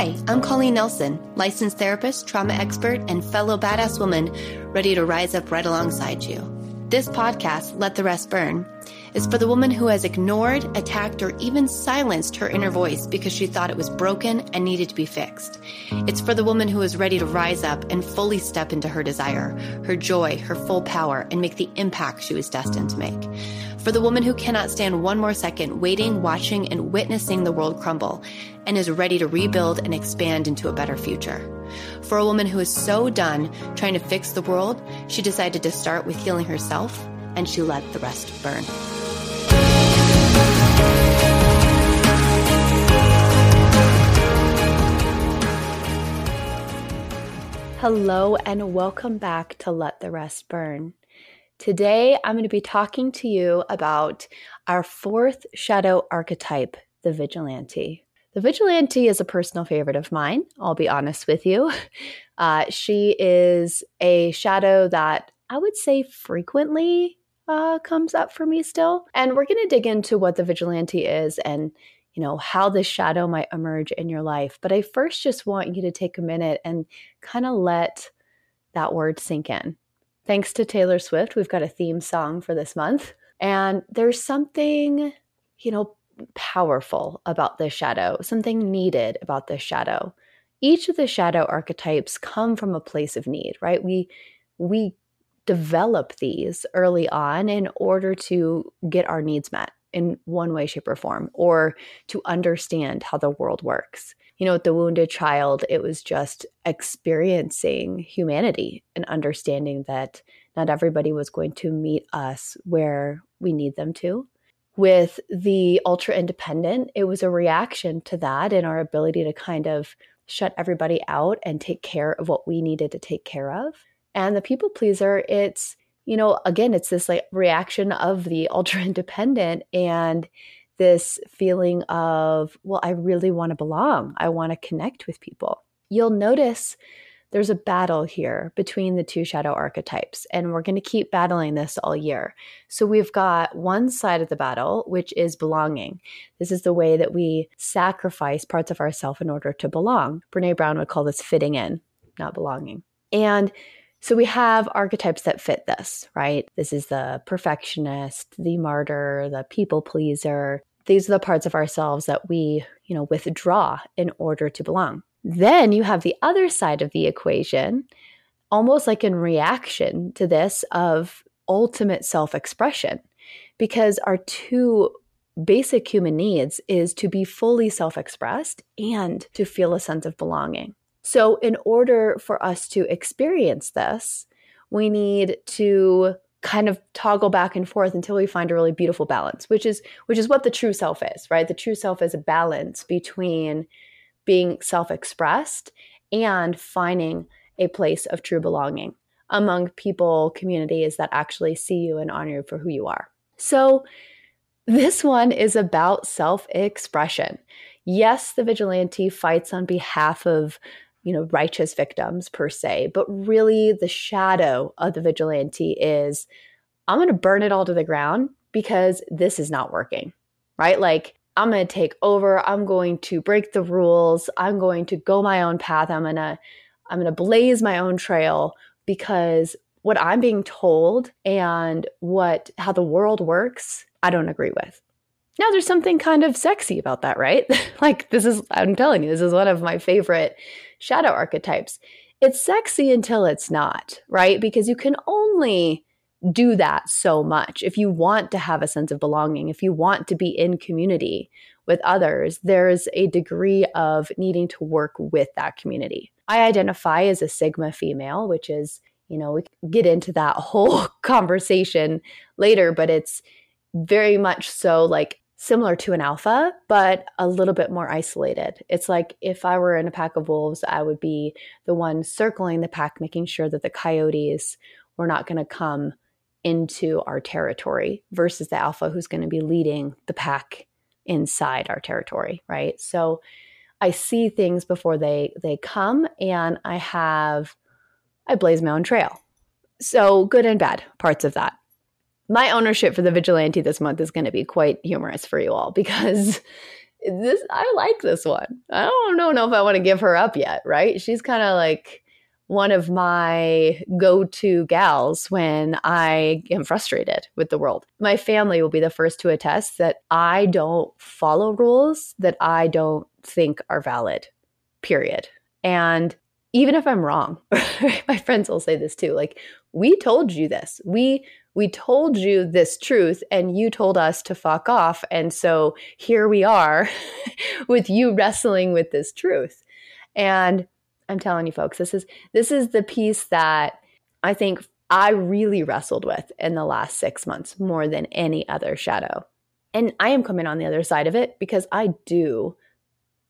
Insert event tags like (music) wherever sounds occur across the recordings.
Hi, I'm Colleen Nelson, licensed therapist, trauma expert, and fellow badass woman ready to rise up right alongside you. This podcast, Let the Rest Burn, is for the woman who has ignored, attacked, or even silenced her inner voice because she thought it was broken and needed to be fixed. It's for the woman who is ready to rise up and fully step into her desire, her joy, her full power, and make the impact she was destined to make. For the woman who cannot stand one more second waiting, watching, and witnessing the world crumble and is ready to rebuild and expand into a better future. For a woman who is so done trying to fix the world, she decided to start with healing herself and she let the rest burn. Hello, and welcome back to Let the Rest Burn. Today, I'm going to be talking to you about our fourth shadow archetype, the vigilante. The vigilante is a personal favorite of mine, I'll be honest with you. (laughs) Uh, she is a shadow that I would say frequently uh, comes up for me still. And we're going to dig into what the vigilante is and you know how this shadow might emerge in your life. But I first just want you to take a minute and kind of let that word sink in. Thanks to Taylor Swift, we've got a theme song for this month. And there's something, you know, powerful about this shadow, something needed about this shadow. Each of the shadow archetypes come from a place of need, right? We we develop these early on in order to get our needs met in one way, shape, or form, or to understand how the world works. You know, with the wounded child, it was just experiencing humanity and understanding that not everybody was going to meet us where we need them to with the ultra independent, it was a reaction to that and our ability to kind of shut everybody out and take care of what we needed to take care of. And the people pleaser, it's, you know, again, it's this like reaction of the ultra (laughs) independent and this feeling of, well, I really want to belong. I want to connect with people. You'll notice there's a battle here between the two shadow archetypes, and we're going to keep battling this all year. So we've got one side of the battle, which is belonging. This is the way that we sacrifice parts of ourselves in order to belong. Brene Brown would call this fitting in, not belonging. And so we have archetypes that fit this, right? This is the perfectionist, the martyr, the people pleaser. These are the parts of ourselves that we, you know, withdraw in order to belong. Then you have the other side of the equation, almost like in reaction to this of ultimate self expression, because our two basic human needs is to be fully self expressed and to feel a sense of belonging. So, in order for us to experience this, we need to kind of toggle back and forth until we find a really beautiful balance which is which is what the true self is right the true self is a balance between being self expressed and finding a place of true belonging among people, communities that actually see you and honor you for who you are. So, this one is about self expression. Yes, the vigilante fights on behalf of you know righteous victims per se but really the shadow of the vigilante is i'm going to burn it all to the ground because this is not working right like I'm going to take over. I'm going to break the rules. I'm going to go my own path. I'm going to I'm going to blaze my own trail because what I'm being told and what how the world works, I don't agree with. Now there's something kind of sexy about that, right? (laughs) like this is I'm telling you, this is one of my favorite shadow archetypes. It's sexy until it's not, right? Because you can only do that so much. If you want to have a sense of belonging, if you want to be in community with others, there's a degree of needing to work with that community. I identify as a Sigma female, which is, you know, we get into that (laughs) whole conversation later, but it's very much so like similar to an alpha, but a little bit more isolated. It's like if I were in a pack of wolves, I would be the one circling the pack, making sure that the coyotes were not going to come into our territory versus the alpha who's going to be leading the pack inside our territory, right? So I see things before they they come and I have I blaze my own trail. So good and bad parts of that. My ownership for the vigilante this month is going to be quite humorous for you all because (laughs) this I like this one. I don't know, if I want to give her up yet, right? She's kind of like one of my go to gals when I am frustrated with the world. My family will be the first to attest that I don't follow rules that I don't think are valid, period. And even if I'm wrong, (laughs) my friends will say this too like, we told you this. We we told you this truth and you told us to fuck off and so here we are (laughs) with you wrestling with this truth and I'm telling you folks, this is this is the piece that I think I really wrestled with in the last 6 months more than any other shadow. And I am coming on the other side of it because I do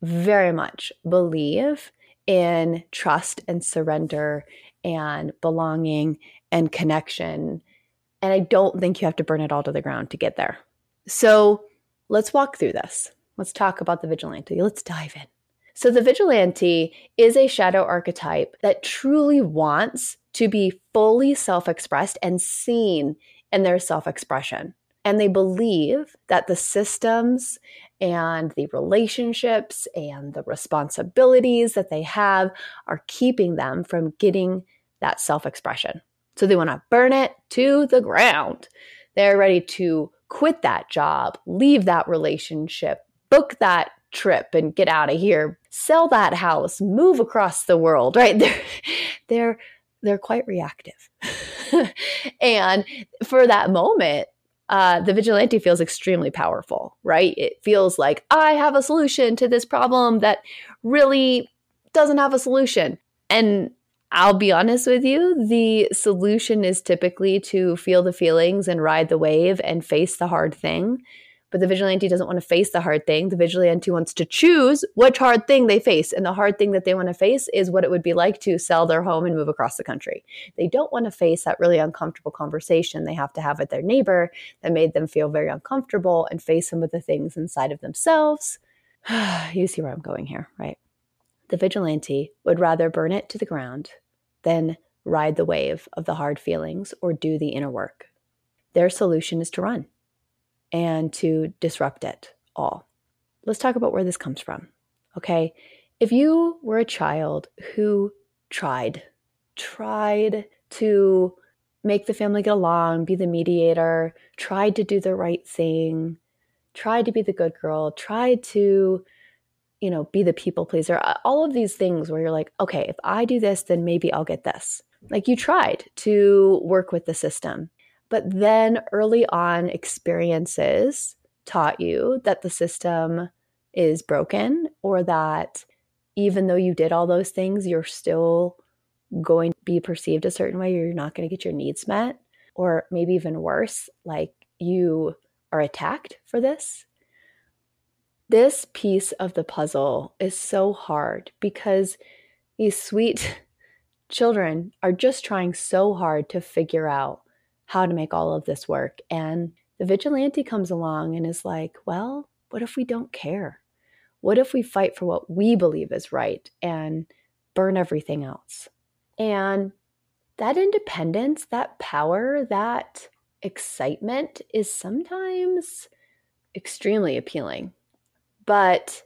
very much believe in trust and surrender and belonging and connection. And I don't think you have to burn it all to the ground to get there. So let's walk through this. Let's talk about the vigilante. Let's dive in. So, the vigilante is a shadow archetype that truly wants to be fully self expressed and seen in their self expression. And they believe that the systems and the relationships and the responsibilities that they have are keeping them from getting that self expression. So they want to burn it to the ground. They're ready to quit that job, leave that relationship, book that trip and get out of here, sell that house, move across the world, right? (laughs) They're they're they're quite reactive. (laughs) and for that moment, uh, the vigilante feels extremely powerful, right? It feels like I have a solution to this problem that really doesn't have a solution. And I'll be honest with you, the solution is typically to feel the feelings and ride the wave and face the hard thing. But the vigilante doesn't want to face the hard thing. The vigilante wants to choose which hard thing they face. And the hard thing that they want to face is what it would be like to sell their home and move across the country. They don't want to face that really uncomfortable conversation they have to have with their neighbor that made them feel very uncomfortable and face some of the things inside of themselves. (sighs) you see where I'm going here, right? The vigilante would rather burn it to the ground than ride the wave of the hard feelings or do the inner work. Their solution is to run and to disrupt it all. Let's talk about where this comes from. Okay. If you were a child who tried, tried to make the family get along, be the mediator, tried to do the right thing, tried to be the good girl, tried to, you know, be the people pleaser, all of these things where you're like, okay, if I do this, then maybe I'll get this. Like you tried to work with the system. But then early on experiences taught you that the system is broken or that even though you did all those things, you're still going to be perceived a certain way, you're not going to get your needs met, or maybe even worse, like you are attacked for this. This piece of the puzzle is so hard because these sweet (laughs) children are just trying so hard to figure out how to make all of this work. And the vigilante comes along and is like, well, what if we don't care? What if we fight for what we believe is right and burn everything else? And that independence, that power, that excitement is sometimes extremely appealing, but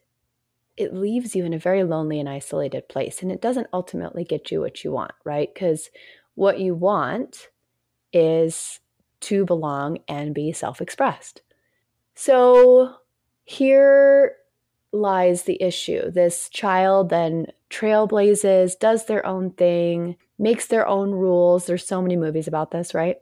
it leaves you in a very lonely and isolated place. And it doesn't ultimately get you what you want, right? Because what you want is to belong and be self expressed. So here lies the issue. This child then trailblazes, does their own thing, makes their own rules. There's so many movies about this, right?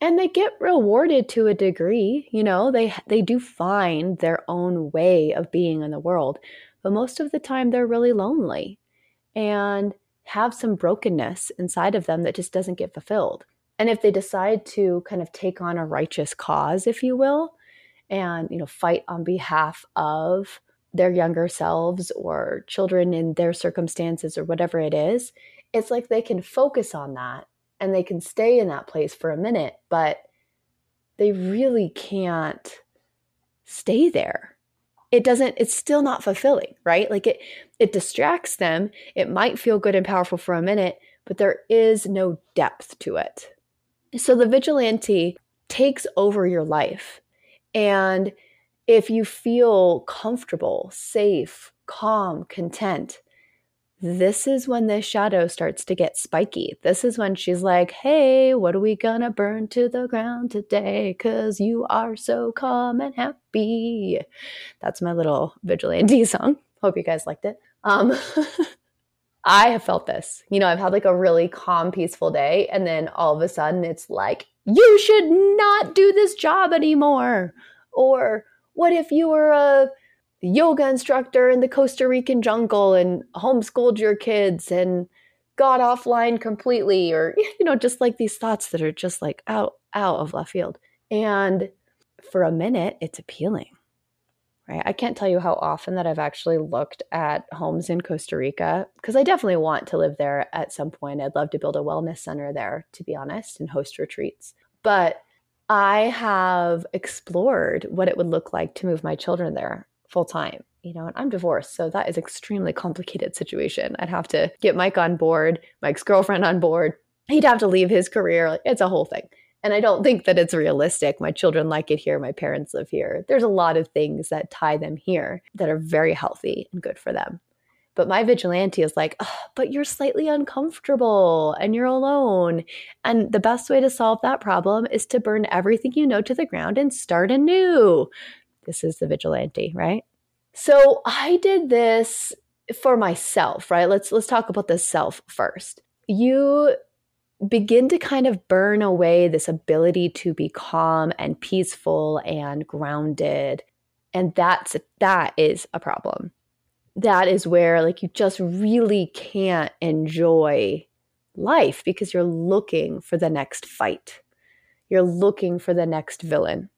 And they get rewarded to a degree, you know, they they do find their own way of being in the world. But most of the time they're really lonely and have some brokenness inside of them that just doesn't get fulfilled. And if they decide to kind of take on a righteous cause, if you will, and you know fight on behalf of their younger selves or children in their circumstances or whatever it is, it's like they can focus on that and they can stay in that place for a minute, but they really can't stay there. It doesn't it's still not fulfilling, right? Like it it distracts them. It might feel good and powerful for a minute, but there is no depth to it. So the vigilante takes over your life and if you feel comfortable, safe, calm, content, this is when this shadow starts to get spiky. This is when she's like, hey, what are we gonna burn to the ground today? Because you are so calm and happy. That's my little vigilante (laughs) song. Hope you guys liked it. Um, (laughs) I have felt this. You know, I've had like a really calm, peaceful day, and then all of a sudden it's like, you should not do this job anymore. Or, what if you were a yoga instructor in the Costa Rican jungle and homeschooled your kids and got offline completely or (laughs) you know just like these thoughts that are just like out out of left field. And for a minute it's appealing. Right? I can't tell you how often that I've actually looked at homes in Costa Rica because I definitely want to live there at some point. I'd love to build a wellness center there to be honest and host retreats. But I have explored what it would look like to move my children there full time. You know, and I'm divorced, so that is extremely complicated situation. I'd have to get Mike on board, Mike's girlfriend on board. He'd have to leave his career. It's a whole thing. And I don't think that it's realistic. My children like it here. My parents live here. There's a lot of things that tie them here that are very healthy and good for them. But my vigilante is like, oh, but you're slightly uncomfortable and you're alone. And the best way to solve that problem is to burn everything you know to the ground and start anew. This is the vigilante, right? So I did this for myself, right? Let's let's talk about the self first. You begin to kind of burn away this ability to be calm and peaceful and grounded. And that's that is a problem that is where like you just really can't enjoy life because you're looking for the next fight. You're looking for the next villain.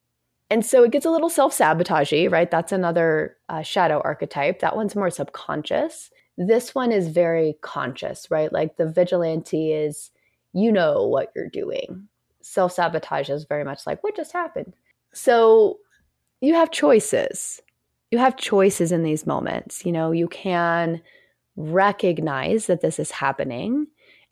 And so it gets a little self sabotagey, right? That's another uh, shadow archetype. That one's more subconscious. This one is very conscious, right? Like the vigilante is, you know what you're doing. Self sabotage is very much like, what just happened? So you have choices you have choices in these moments. You know, you can recognize that this is happening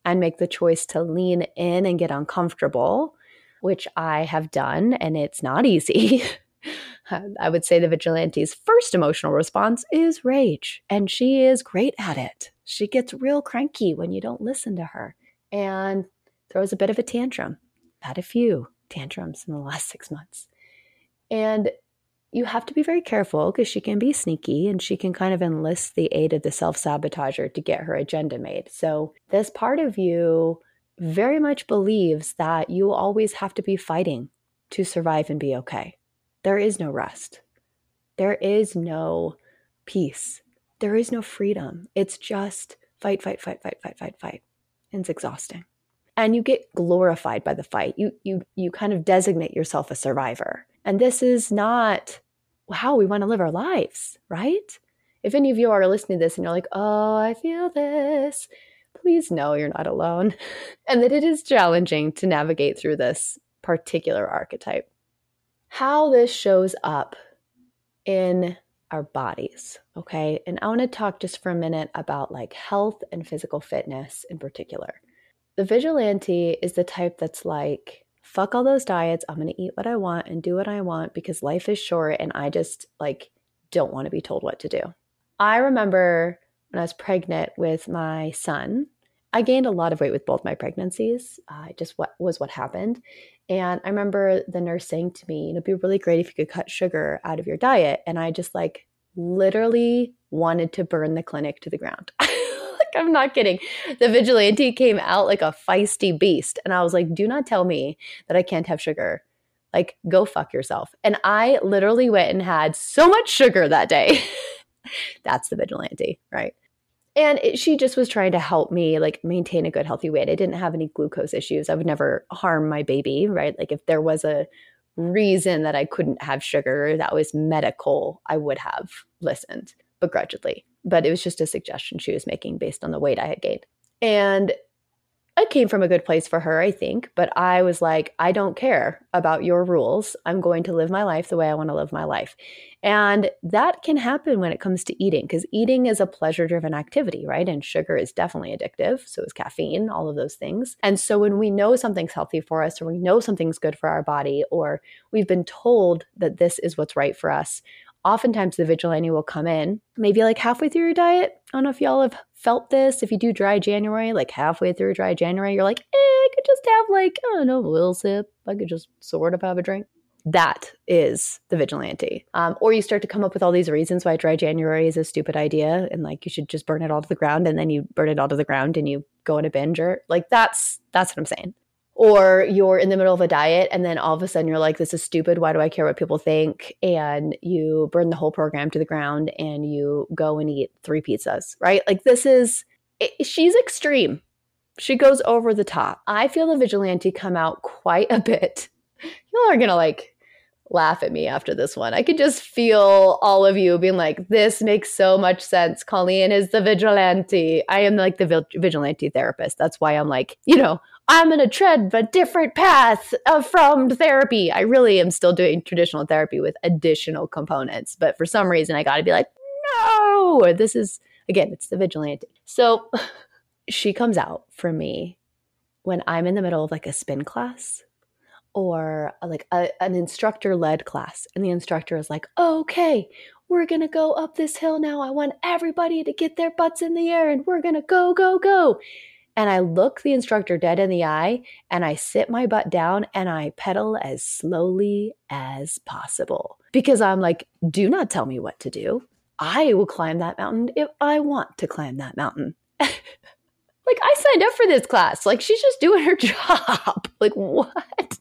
and make the choice to lean in and get uncomfortable, which I have done, and it's not easy. (laughs) I would say the vigilante's first emotional response is rage, and she is great at it. She gets real cranky when you don't listen to her and throws a bit of a tantrum. Had a few tantrums in the last six months. And you have to be very careful because she can be sneaky and she can kind of enlist the aid of the self sabotager to get her agenda made. So, this part of you very much believes that you always have to be fighting to survive and be okay. There is no rest, there is no peace, there is no freedom. It's just fight, fight, fight, fight, fight, fight, fight. And it's exhausting. And you get glorified by the fight. You you you kind of designate yourself a survivor and this is not how we want to live our lives, right? If any of you are listening to this and you're like, oh, I feel this, please know you're not alone (laughs) and that it is challenging to navigate through this particular archetype. How this shows up in our bodies, okay? And I want to talk just for a minute about like health and physical fitness in particular. The vigilante is the type that's like, fuck all those diets. I'm going to eat what I want and do what I want because life is short and I just like don't want to be told what to do. I remember when I was pregnant with my son, I gained a lot of weight with both my pregnancies. Uh, just what was what happened. And I remember the nurse saying to me, you know, it'd be really great if you could cut sugar out of your diet. And I just like literally wanted to burn the clinic to the ground. (laughs) Like, I'm not kidding. The vigilante came out like a feisty beast. And I was like, do not tell me that I can't have sugar. Like, go fuck yourself. And I literally went and had so much sugar that day. (laughs) That's the vigilante, right? And it, she just was trying to help me like maintain a good healthy weight. I didn't have any glucose issues. I would never harm my baby, right? Like if there was a reason that I couldn't have sugar that was medical, I would have listened begrudgingly but it was just a suggestion she was making based on the weight I had gained. And it came from a good place for her, I think. But I was like, I don't care about your rules. I'm going to live my life the way I want to live my life. And that can happen when it comes to eating because eating is a pleasure driven activity, right? And sugar is definitely addictive. So is caffeine, all of those things. And so when we know something's healthy for us, or we know something's good for our body, or we've been told that this is what's right for us, oftentimes the vigilante will come in maybe like halfway through your diet. I don't know if y'all have felt this. If you do dry January, like halfway through dry January, you're like, eh, I could just have like, I don't know, a little sip. I could just sort of have a drink. That is the vigilante. Um, or you start to come up with all these reasons why dry January is a stupid idea and like you should just burn it all to the ground and then you burn it all to the ground and you go in a binge or like that's that's what I'm saying or you're in the middle of a diet and then all of a sudden you're like this is stupid why do i care what people think and you burn the whole program to the ground and you go and eat three pizzas right like this is it, she's extreme she goes over the top i feel the vigilante come out quite a bit y'all are gonna like laugh at me after this one. I could just feel all of you being like, this makes so much sense. Colleen is the vigilante. I am like the vigilante therapist. That's why I'm like, you know, I'm going to tread a different path uh, from therapy. I really am still doing traditional therapy with additional components. But for some reason, I got to be like, no, this is, again, it's the vigilante. So (laughs) she comes out for me when I'm in the middle of like a spin class or uh, like a, an instructor led class and the instructor is like okay we're going to go up this hill now i want everybody to get their butts in the air and we're going to go go go and i look the instructor dead in the eye and i sit my butt down and i pedal as slowly as possible because i'm like do not tell me what to do i will climb that mountain if i want to climb that mountain (laughs) like I signed up for this class. Like she's just doing her (laughs) job. like what?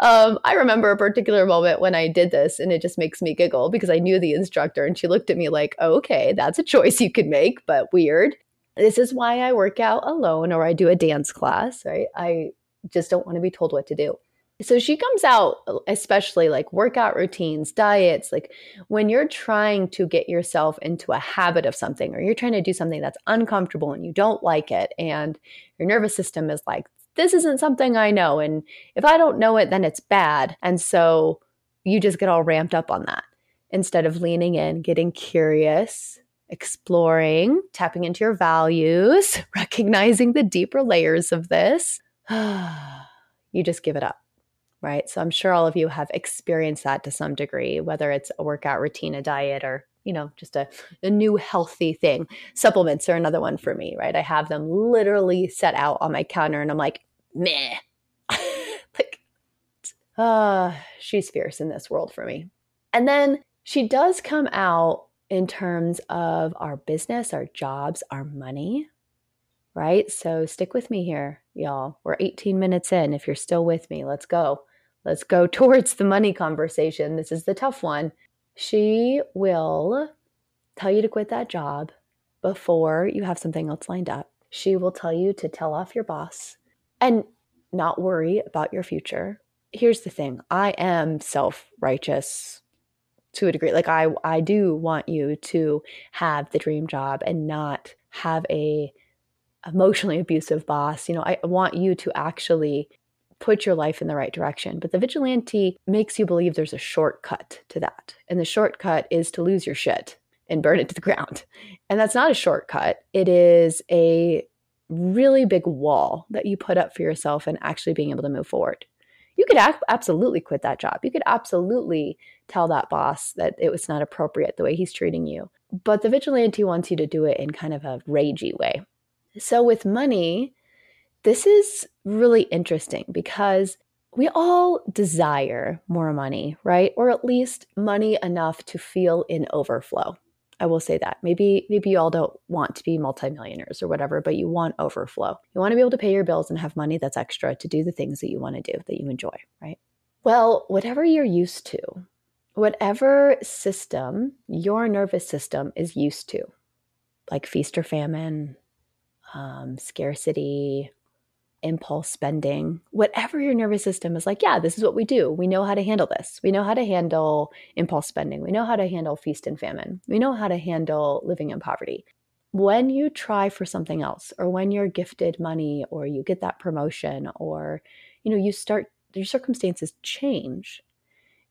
Um, I remember a particular moment when I did this, and it just makes me giggle because I knew the instructor, and she looked at me like, "Okay, that's a choice you could make, but weird." This is why I work out alone, or I do a dance class. Right? I just don't want to be told what to do. So she comes out, especially like workout routines, diets, like when you're trying to get yourself into a habit of something or you're trying to do something that's uncomfortable and you don't like it, and your nervous system is like, this isn't something I know. And if I don't know it, then it's bad. And so you just get all ramped up on that instead of leaning in, getting curious, exploring, tapping into your values, (laughs) recognizing the deeper layers of this. (sighs) you just give it up right? So I'm sure all of you have experienced that to some degree, whether it's a workout routine, a diet, or you know, just a, a new healthy thing. Supplements are another one for me, right? I have them literally set out on my counter and I'm like, meh. (laughs) like, uh, she's fierce in this world for me. And then she does come out in terms of our business, our jobs, our money, right? So stick with me here, y'all. We're 18 minutes in. If you're still with me, let's go. Let's go (laughs) towards the money conversation. This is the tough one. She will tell you to quit that job before you have something else lined up. She will tell you to tell off your boss and not worry about your future. Here's the thing I am self righteous to a degree. Like, I, I do want you to have the dream job and not have a emotionally abusive boss. You know, I want you to actually put your life in the right direction. But the vigilante makes you believe there's a shortcut to that. And the shortcut is to lose your shit and burn it to the ground. And that's not a shortcut. It is a really big wall that you put up for yourself and actually being able to move forward. You could absolutely quit that job. You could absolutely tell that boss that it was not appropriate the way he's treating you. But the vigilante wants you to do it in kind of a ragey way. So with money, this is really interesting because we all desire more money, right? Or at least money enough to feel in overflow. I will say that. Maybe maybe you all don't want to be multimillionaires or whatever, but you want overflow. You want to be able to pay your bills and have money that's extra to do the things that you want to do, that you enjoy, right? Well, whatever you're used to, whatever system your nervous system is used to, like feast or famine, um, scarcity, impulse spending, whatever your nervous system is like, yeah, this is what we do. We know how to handle this. We know how to handle impulse spending. We know how to handle feast and famine. We know how to handle living in poverty. when you try for something else or when you're gifted money or you get that promotion or you know you start your circumstances change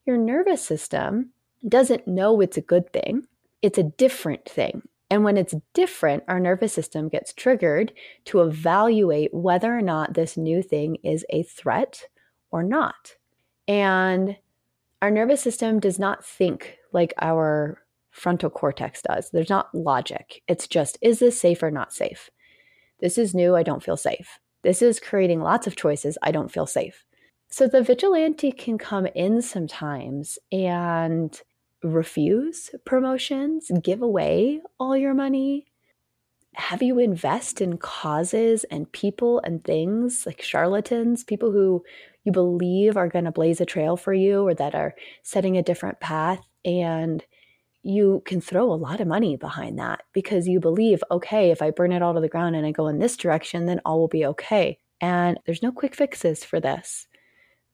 your nervous system doesn't know it's a good thing it's a different thing and when it's different our nervous system gets triggered to evaluate whether or not this new thing is a threat or not and our nervous system does not think like our frontal cortex does. There's not logic. It's just, is this safe or not safe? This is new. I don't feel safe. This is creating lots of choices. I don't feel safe. So the vigilante can come in sometimes and refuse promotions, give away all your money, have you invest in causes and people and things like charlatans, people who you believe are going to blaze a trail for you or that are setting a different path and you can throw a lot of money behind that because you believe, okay, if I burn it all to the ground and I go in this direction, then all will be okay. And there's no quick fixes for this.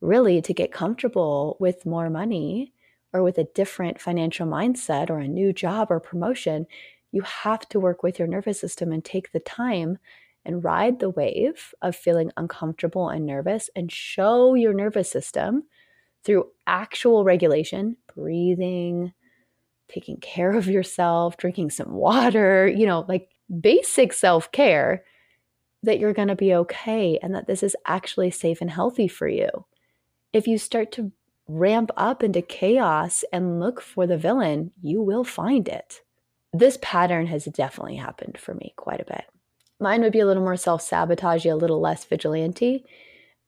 Really, to get comfortable with more money or with a different financial mindset or a new job or promotion, you have to work with your nervous system and take the time and ride the wave of feeling uncomfortable and nervous and show your nervous system through actual regulation, breathing, taking care of yourself, drinking some water, you know, like basic self care, that you're going to be okay and that this is actually safe and healthy for you. If you start to ramp up into chaos and look for the villain, you will find it. This pattern has definitely happened for me quite a bit. Mine would be a little more self sabotagey, a little less vigilante,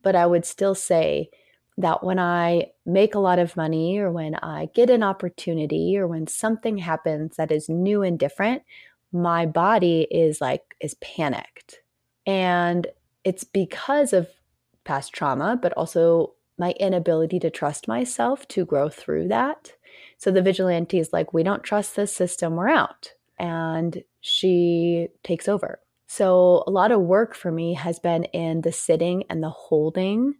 but I would still say that when I make a lot of money or when I get an opportunity or when something happens that is new and different, my body is like, is panicked. And it's because of past trauma, but also my inability to trust myself to grow through that. So the vigilante is like, we don't trust this system, we're out. And she takes over. So a lot of work for me has been in the sitting and the holding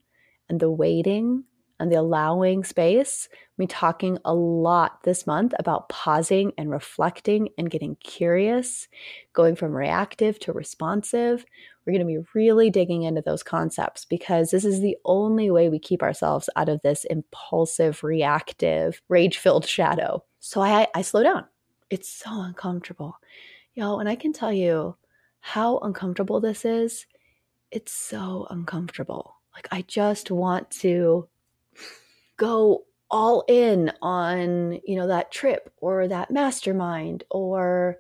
and the waiting and the allowing space. Me talking a lot this month about pausing and reflecting and getting curious, going from reactive to responsive. We're going to be really digging into those concepts because this is the only way we keep ourselves out of this impulsive, reactive, rage filled shadow. So I, I slow down. It's so uncomfortable. Y'all, and I can tell you how uncomfortable this is. It's so uncomfortable. Like, I just want to go all in on, you know, that trip or that mastermind or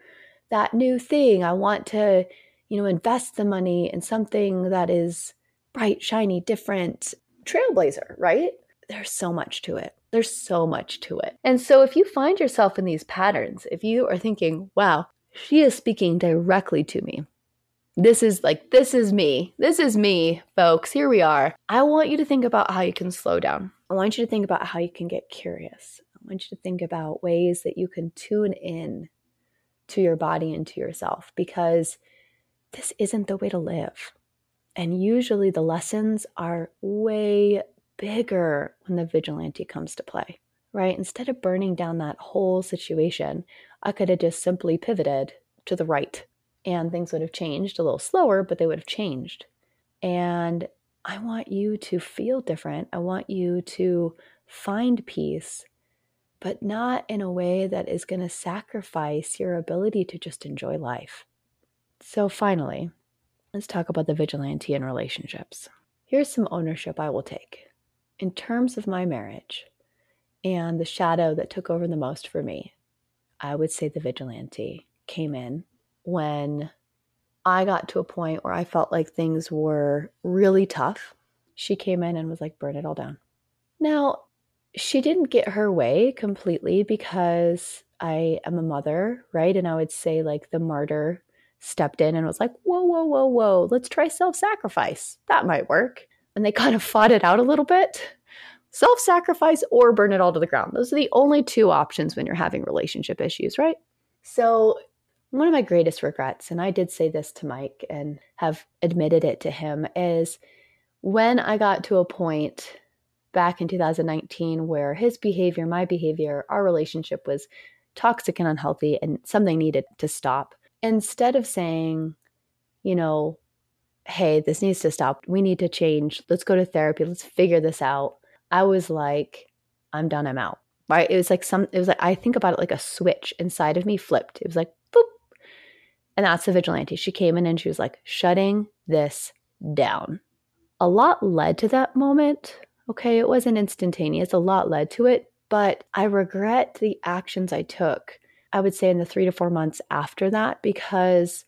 that new thing. I want to, you know, invest the money in something that is bright, shiny, different, trailblazer, right? There's so much to it. There's so much to it. And so if you find yourself in these patterns, if you are thinking, wow, she is speaking directly to me, this is like, this is me. This is me, folks. Here we are. I want you to think about how you can slow down. I want you to think about how you can get curious. I want you to think about ways that you can tune in to your body and to yourself because this isn't the way to live. And usually the lessons are way bigger when the vigilante comes to play, right? Instead of burning down that whole situation, I could have just simply pivoted to the right and things would have changed a little slower, but they would have changed. And I want you to feel different. I want you to find peace, but not in a way that is going to sacrifice your ability to just enjoy life. So, finally, let's talk about the vigilante in relationships. Here's some ownership I will take. In terms of my marriage and the shadow that took over the most for me, I would say the vigilante came in when I got to a point where I felt like things were really tough. She came in and was like, burn it all down. Now, she didn't get her way completely because I am a mother, right? And I would say, like, the martyr stepped in and was like, whoa, whoa, whoa, whoa, let's try self sacrifice. That might work. And they (laughs) kind of fought it out a little bit self sacrifice or burn it all to the ground. Those are the only two options when you're having relationship issues, right? So one of my greatest regrets, and I did say this to Mike and have admitted it to him, is when I got to a point back in 2019 where his behavior, my behavior, our relationship was toxic and unhealthy and something needed to stop. instead of saying, you know, hey, this needs to stop. We need to change. Let's go to therapy. Let's figure this out. I was like, I'm done. I'm out. Right. It was like some, it was like, I think about it like a switch inside of me flipped. It was like. And that's the vigilante. She came in and she was like, shutting this down. A lot led to that moment. Okay. It wasn't instantaneous. A lot led to it, but I regret the actions I took, I would say in the three to four months after that, because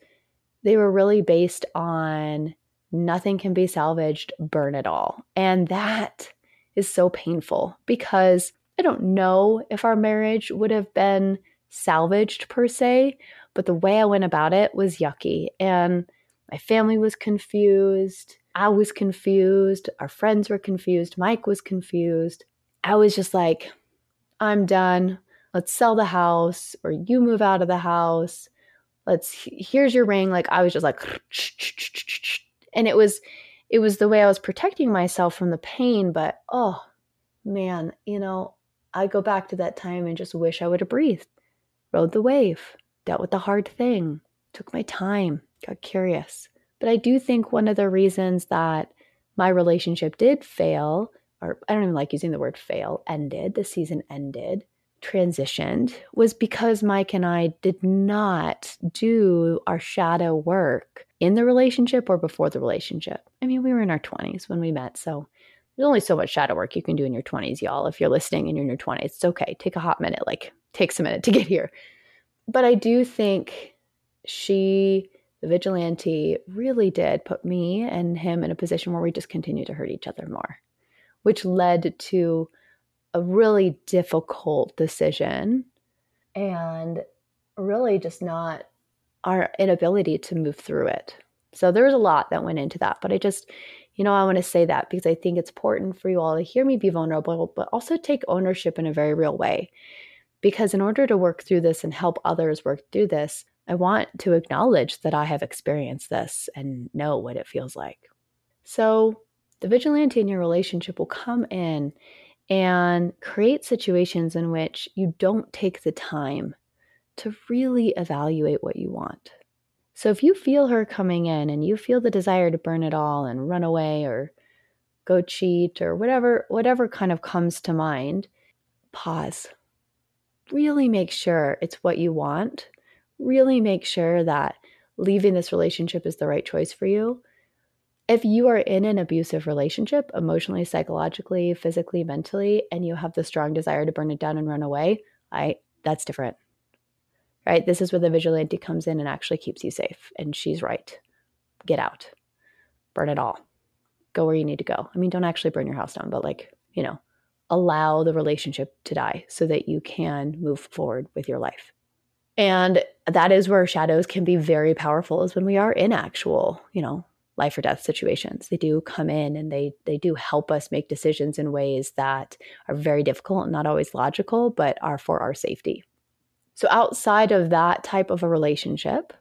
they were really based on nothing can be salvaged, burn it all. And that is so painful because I don't know if our marriage would have been salvaged per se, but the way I went about it was yucky. And my family was confused. I was confused. Our friends were confused. Mike was confused. I was just like, I'm done. Let's sell the house, or you move out of the house let's here's your ring like i was just like (laughs) and it was it was the way i was protecting myself from the pain but oh man you know i go back to that time and just wish i would have breathed rode the wave dealt with the hard thing took my time got curious but i do think one of the reasons that my relationship did fail or i don't even like using the word fail ended the season ended transitioned was because Mike and I did not do our shadow work in the relationship or before the relationship. I mean, we were in our 20s when we met, so there's only so much shadow work you can do in your 20s, y'all. If you're listening and you're in your 20s, it's okay. Take a hot minute, like takes a minute to get here. But I do think she, the vigilante, really did put me and him in a position where we just continued to hurt each other more, which led to a really difficult decision and really just not our inability to move through it. So there was a lot that went into that, but I just, you know, I want to say that because I think it's important for you all to hear me be vulnerable, but also take ownership in a very real way. Because in order to work through this and help others work through this, I want to acknowledge that I have experienced this and know what it feels like. So the vigilante in your relationship will come in and create situations in which you don't take the time to really evaluate what you want. So if you feel her coming in and you feel the desire to burn it all and run away or go cheat or whatever whatever kind of comes to mind, pause. Really make sure it's what you want. Really make sure that leaving this relationship is the right choice for you if you are in an abusive relationship, emotionally, psychologically, physically, mentally, and you have the strong desire to burn it down and run away, I that's different. Right? This is where the vigilante comes in and actually keeps you safe. And she's right. Get out. Burn it all. Go where you need to go. I mean, don't actually burn your house down, but like, you know, allow the relationship to die so that you can move forward with your life. And that is where shadows can be very powerful is when we are in actual, you know, life or death situations. They do come in and they they do help us make decisions in ways that are very difficult and not always logical, but are for our safety. So outside of that type of a relationship,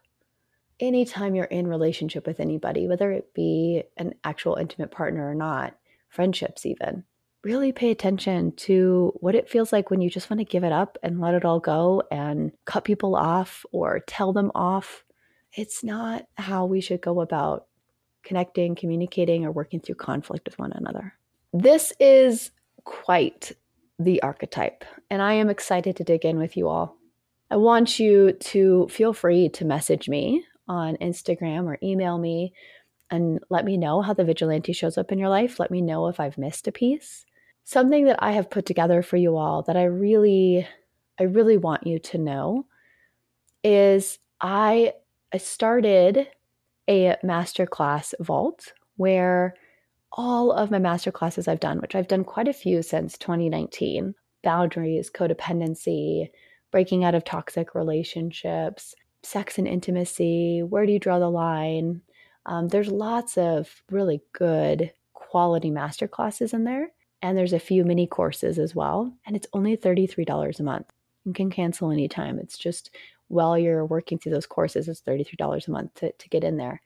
anytime you're in relationship with anybody, whether it be an actual intimate partner or not, friendships even, really pay attention to what it feels like when you just want to give it up and let it all go and cut people off or tell them off. It's not how we should go about connecting, communicating, or working through conflict with one another. This is quite the archetype, and I am excited to dig in with you all. I want you to feel free to message me on Instagram or email me and let me know how the vigilante shows up in your life. Let me know if I've missed a piece. Something that I have put together for you all that I really I really want you to know is I I started a masterclass vault where all of my master classes I've done, which I've done quite a few since 2019 boundaries, codependency, breaking out of toxic relationships, sex and intimacy, where do you draw the line? Um, there's lots of really good quality master classes in there. And there's a few mini courses as well. And it's only $33 a month. You can cancel anytime. It's just while you're working through those courses, it's $33 a month to, to get in there.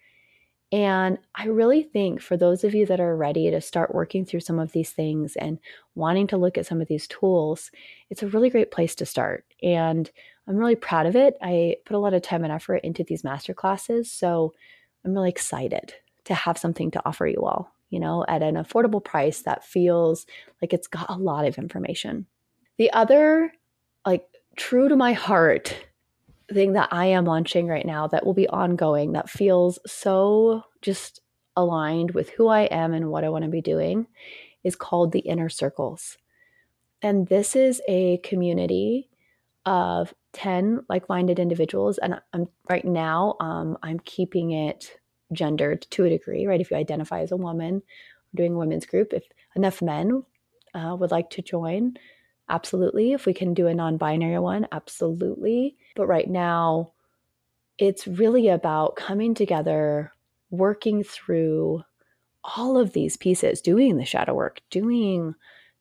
And I really think for those of you that are ready to start working through some of these things and wanting to look at some of these tools, it's a really great place to start. And I'm really proud of it. I put a lot of time and effort into these master classes. So I'm really excited to have something to offer you all, you know, at an affordable price that feels like it's got a lot of information. The other, like, true to my heart thing that I am launching right now that will be ongoing that feels so just aligned with who I am and what I want to be doing is called the Inner Circles. And this is a community of 10 like-minded individuals and I'm right now um, I'm keeping it gendered to a degree, right? If you identify as a woman, doing a women's group. If enough men uh, would like to join, absolutely. If we can do a non-binary one, absolutely. But right now, it's really about coming together, working through all of these pieces, doing the shadow work, doing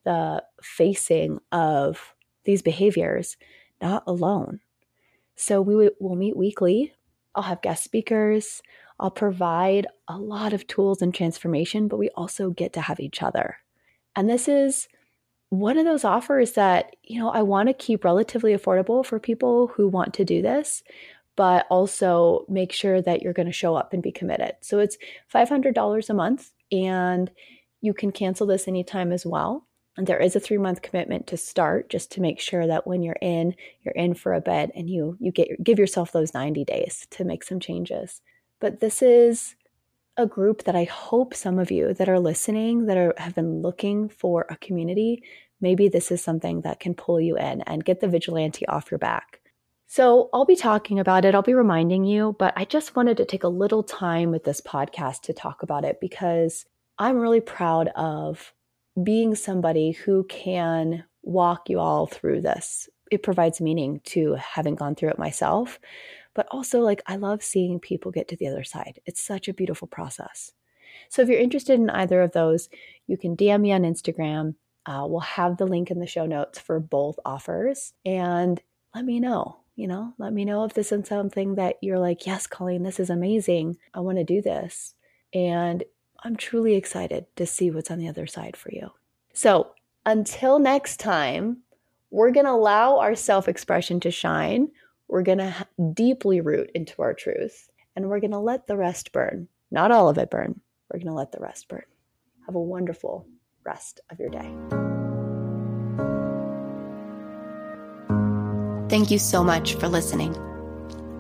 the facing of these behaviors, not alone. So we will meet weekly. I'll have guest speakers. I'll provide a lot of tools and transformation, but we also get to have each other. And this is one of those offers that, you know, I want to keep relatively affordable for people who want to do this, but also make sure that you're going to show up and be committed. So it's $500 a month and you can cancel this anytime as well. And there is a three month commitment to start just to make sure that when you're in, you're in for a bit and you you get give yourself those 90 days to make some changes. But this is a group that I hope some of you that are listening that are, have been looking for a community, maybe this is something that can pull you in and get the vigilante off your back. So I'll be talking about it, I'll be reminding you, but I just wanted to take a little time with this podcast to talk about it because I'm really proud of being somebody who can walk you all through this. It provides meaning to having gone through it myself but also like I love seeing people get to the other side. It's such a beautiful process. So if you're interested in either of those, you can DM me on Instagram. Uh, we'll have the link in the show notes for both offers and let me know. You know, let me know if this is something that you're like, yes, Colleen, this is amazing. I want to do this. And I'm truly excited to see what's on the other side for you. So until next time, we're going to allow our self expression to shine. We're going to deeply root into our truth and we're going to let the rest burn. Not all of it burn. We're going to let the rest burn. Have a wonderful rest of your day. Thank you so much for listening.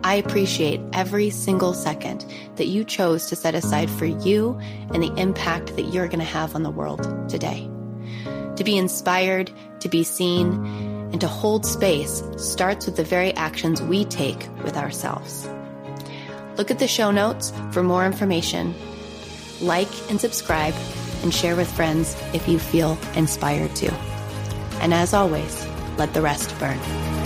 I appreciate every single second that you chose to set aside for you and the impact that you're going to have on the world today. To be inspired, to be seen, and to hold space starts with the very actions we take with ourselves. Look at the show notes for more information. Like and subscribe and share with friends if you feel inspired to. And as always, let the rest burn.